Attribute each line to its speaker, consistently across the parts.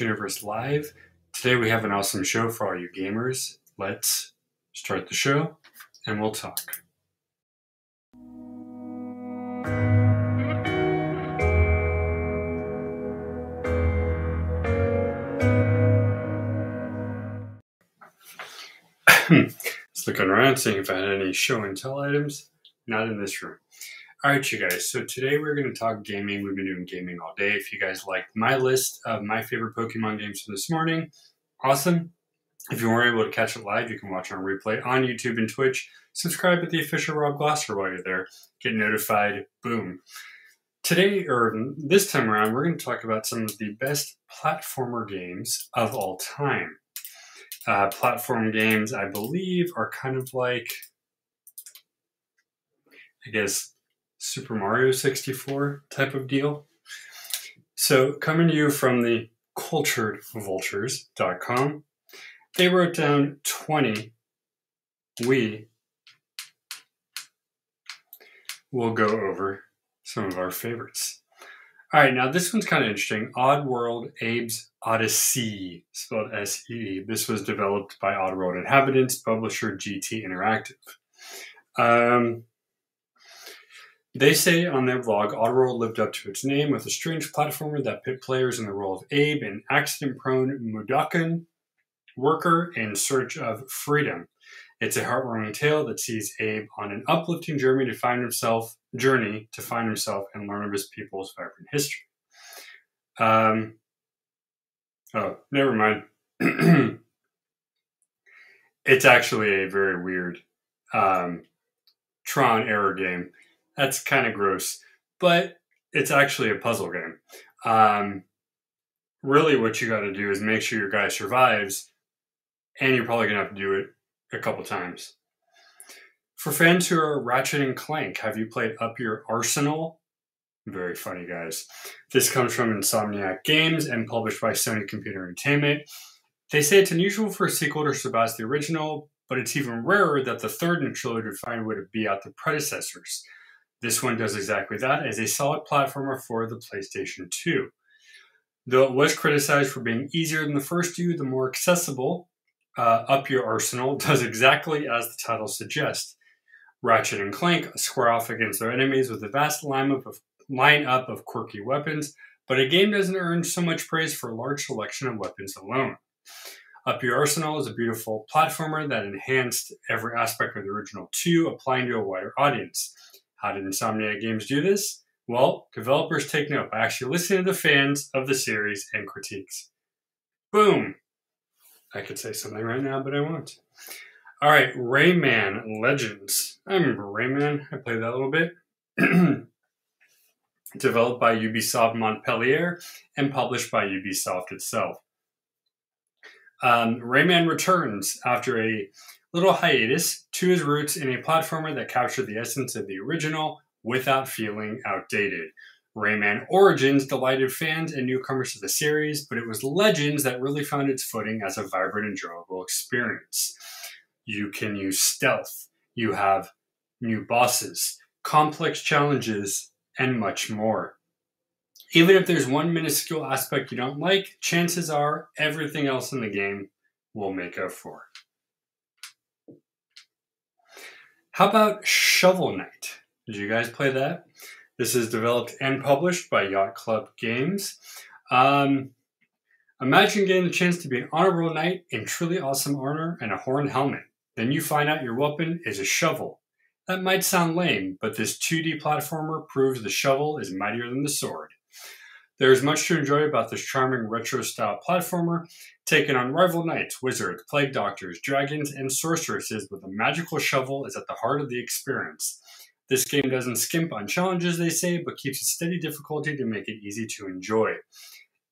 Speaker 1: Universe Live. Today we have an awesome show for all you gamers. Let's start the show and we'll talk. Just looking around, seeing if I had any show and tell items. Not in this room. All right, you guys. So today we're going to talk gaming. We've been doing gaming all day. If you guys liked my list of my favorite Pokemon games from this morning, awesome. If you weren't able to catch it live, you can watch on replay on YouTube and Twitch. Subscribe to the official Rob Glasser while you're there. Get notified. Boom. Today, or this time around, we're going to talk about some of the best platformer games of all time. Uh, platform games, I believe, are kind of like, I guess, Super Mario 64 type of deal. So, coming to you from the culturedvultures.com, they wrote down 20 we will go over some of our favorites. All right, now this one's kind of interesting. Odd World Abe's Odyssey, spelled S E. This was developed by Oddworld Inhabitants, publisher GT Interactive. Um, they say on their vlog, Oddworld lived up to its name with a strange platformer that pit players in the role of Abe, an accident-prone Mudokon worker in search of freedom. It's a heartwarming tale that sees Abe on an uplifting journey to find himself journey to find himself and learn of his people's vibrant history. Um, oh, never mind. it's actually a very weird um, Tron error game that's kind of gross, but it's actually a puzzle game. Um, really, what you got to do is make sure your guy survives, and you're probably going to have to do it a couple times. For fans who are Ratchet and Clank, have you played Up Your Arsenal? Very funny, guys. This comes from Insomniac Games and published by Sony Computer Entertainment. They say it's unusual for a sequel to surpass the original, but it's even rarer that the third in the trilogy would find a way to beat out the predecessors. This one does exactly that as a solid platformer for the PlayStation 2. Though it was criticized for being easier than the first two, the more accessible uh, Up Your Arsenal does exactly as the title suggests. Ratchet and Clank square off against their enemies with a vast lineup of, lineup of quirky weapons, but a game doesn't earn so much praise for a large selection of weapons alone. Up Your Arsenal is a beautiful platformer that enhanced every aspect of the original 2, applying to a wider audience. How did Insomniac Games do this? Well, developers take note by actually listening to the fans of the series and critiques. Boom! I could say something right now, but I won't. All right, Rayman Legends. I remember Rayman. I played that a little bit. Developed by Ubisoft Montpellier and published by Ubisoft itself. Um, Rayman returns after a little hiatus to his roots in a platformer that captured the essence of the original without feeling outdated. Rayman Origins delighted fans and newcomers to the series, but it was Legends that really found its footing as a vibrant, enjoyable experience. You can use stealth, you have new bosses, complex challenges, and much more. Even if there's one minuscule aspect you don't like, chances are everything else in the game will make up for it. How about Shovel Knight? Did you guys play that? This is developed and published by Yacht Club Games. Um, imagine getting the chance to be an honorable knight in truly awesome armor and a horn helmet. Then you find out your weapon is a shovel. That might sound lame, but this 2D platformer proves the shovel is mightier than the sword. There is much to enjoy about this charming retro style platformer, taking on rival knights, wizards, plague doctors, dragons, and sorceresses with a magical shovel is at the heart of the experience. This game doesn't skimp on challenges, they say, but keeps a steady difficulty to make it easy to enjoy.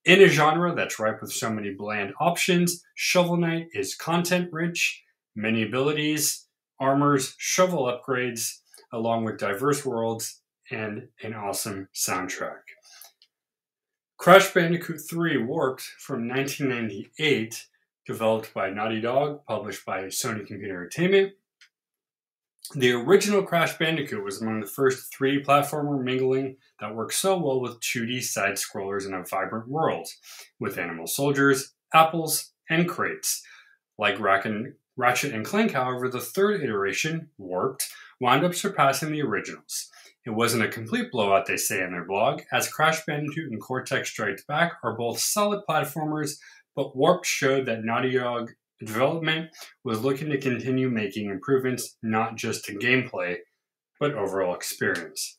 Speaker 1: In a genre that's ripe with so many bland options, Shovel Knight is content rich, many abilities, armors, shovel upgrades, along with diverse worlds and an awesome soundtrack. Crash Bandicoot 3 Warped from 1998, developed by Naughty Dog, published by Sony Computer Entertainment. The original Crash Bandicoot was among the first 3D platformer mingling that worked so well with 2D side scrollers in a vibrant world, with animal soldiers, apples, and crates. Like Ratchet and Clank, however, the third iteration, Warped, wound up surpassing the originals. It wasn't a complete blowout, they say in their blog, as Crash Bandicoot and Cortex Strikes Back are both solid platformers, but Warped showed that Naughty Dog development was looking to continue making improvements not just to gameplay, but overall experience.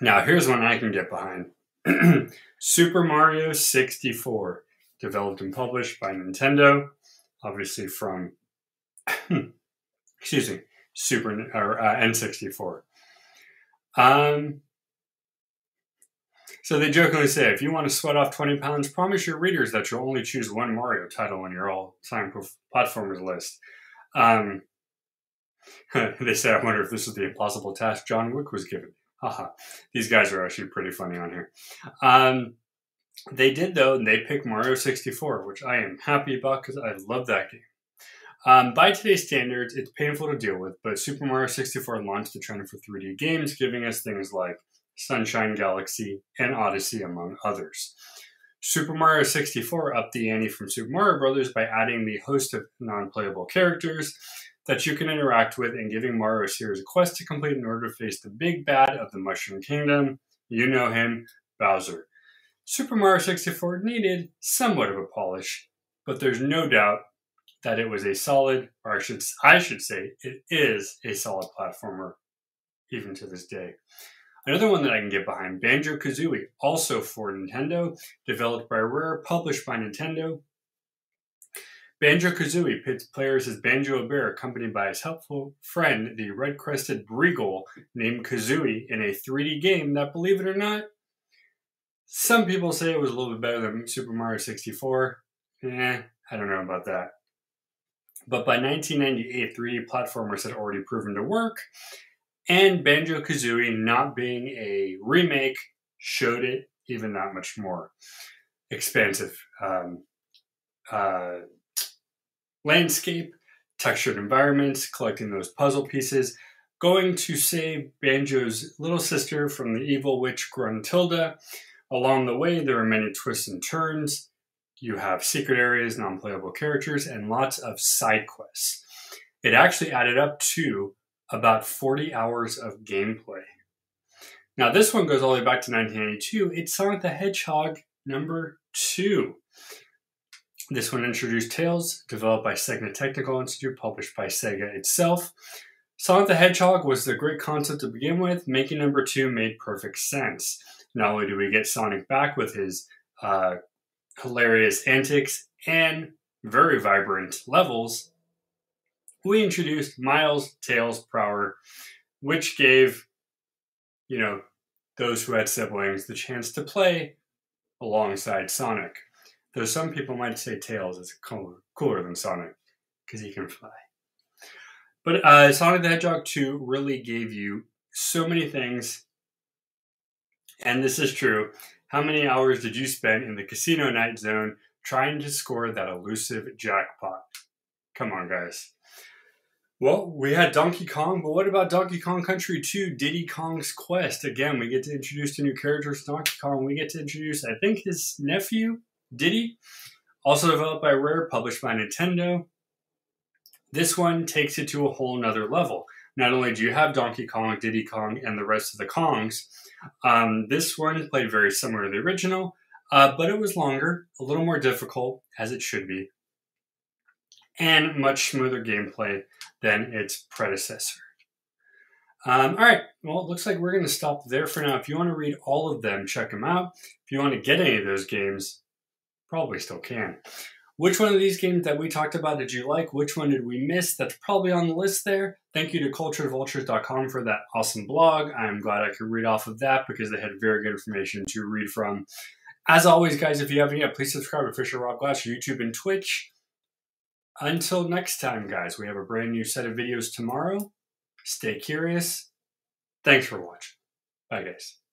Speaker 1: Now, here's one I can get behind Super Mario 64, developed and published by Nintendo, obviously from, excuse me, Super or uh, N64. Um, so they jokingly say, if you want to sweat off 20 pounds, promise your readers that you'll only choose one Mario title on your all-time platformers list. Um, they say, I wonder if this is the impossible task John Wick was given. Haha. These guys are actually pretty funny on here. Um, they did, though, and they picked Mario 64, which I am happy about because I love that game. Um, by today's standards, it's painful to deal with, but Super Mario 64 launched the trend for 3D games, giving us things like Sunshine Galaxy, and Odyssey, among others. Super Mario 64 upped the ante from Super Mario Bros. by adding the host of non playable characters that you can interact with and giving Mario a series of quests to complete in order to face the big bad of the Mushroom Kingdom. You know him, Bowser. Super Mario 64 needed somewhat of a polish, but there's no doubt that it was a solid, or I should, I should say, it is a solid platformer even to this day. Another one that I can get behind, Banjo Kazooie, also for Nintendo, developed by Rare, published by Nintendo. Banjo Kazooie pits players as Banjo a Bear, accompanied by his helpful friend, the red crested Breegull, named Kazooie, in a 3D game that, believe it or not, some people say it was a little bit better than Super Mario 64. Eh, I don't know about that. But by 1998, 3D platformers had already proven to work, and Banjo Kazooie not being a remake showed it even that much more expansive um, uh, landscape, textured environments, collecting those puzzle pieces, going to save Banjo's little sister from the evil witch Gruntilda. Along the way, there are many twists and turns. You have secret areas, non playable characters, and lots of side quests. It actually added up to about 40 hours of gameplay. Now, this one goes all the way back to 1992. It's Sonic the Hedgehog number two. This one introduced Tails, developed by Sega Technical Institute, published by Sega itself. Sonic the Hedgehog was the great concept to begin with. Making number two made perfect sense. Not only do we get Sonic back with his uh, hilarious antics and very vibrant levels, we introduced Miles, Tails, Prower, which gave, you know, those who had siblings the chance to play alongside Sonic. Though some people might say Tails is cooler, cooler than Sonic because he can fly. But uh, Sonic the Hedgehog 2 really gave you so many things. And this is true. How many hours did you spend in the casino night zone trying to score that elusive jackpot? Come on, guys. Well, we had Donkey Kong, but what about Donkey Kong Country 2, Diddy Kong's Quest? Again, we get to introduce the new characters Donkey Kong. We get to introduce, I think, his nephew, Diddy. Also developed by Rare, published by Nintendo. This one takes it to a whole nother level. Not only do you have Donkey Kong, Diddy Kong, and the rest of the Kongs, um, this one played very similar to the original, uh, but it was longer, a little more difficult, as it should be, and much smoother gameplay than its predecessor. Um, all right, well, it looks like we're going to stop there for now. If you want to read all of them, check them out. If you want to get any of those games, probably still can. Which one of these games that we talked about did you like? Which one did we miss? That's probably on the list there. Thank you to culturedvultures.com for that awesome blog. I'm glad I could read off of that because they had very good information to read from. As always, guys, if you haven't yet, please subscribe to Fisher Rob Glass, YouTube and Twitch. Until next time, guys, we have a brand new set of videos tomorrow. Stay curious. Thanks for watching. Bye, guys.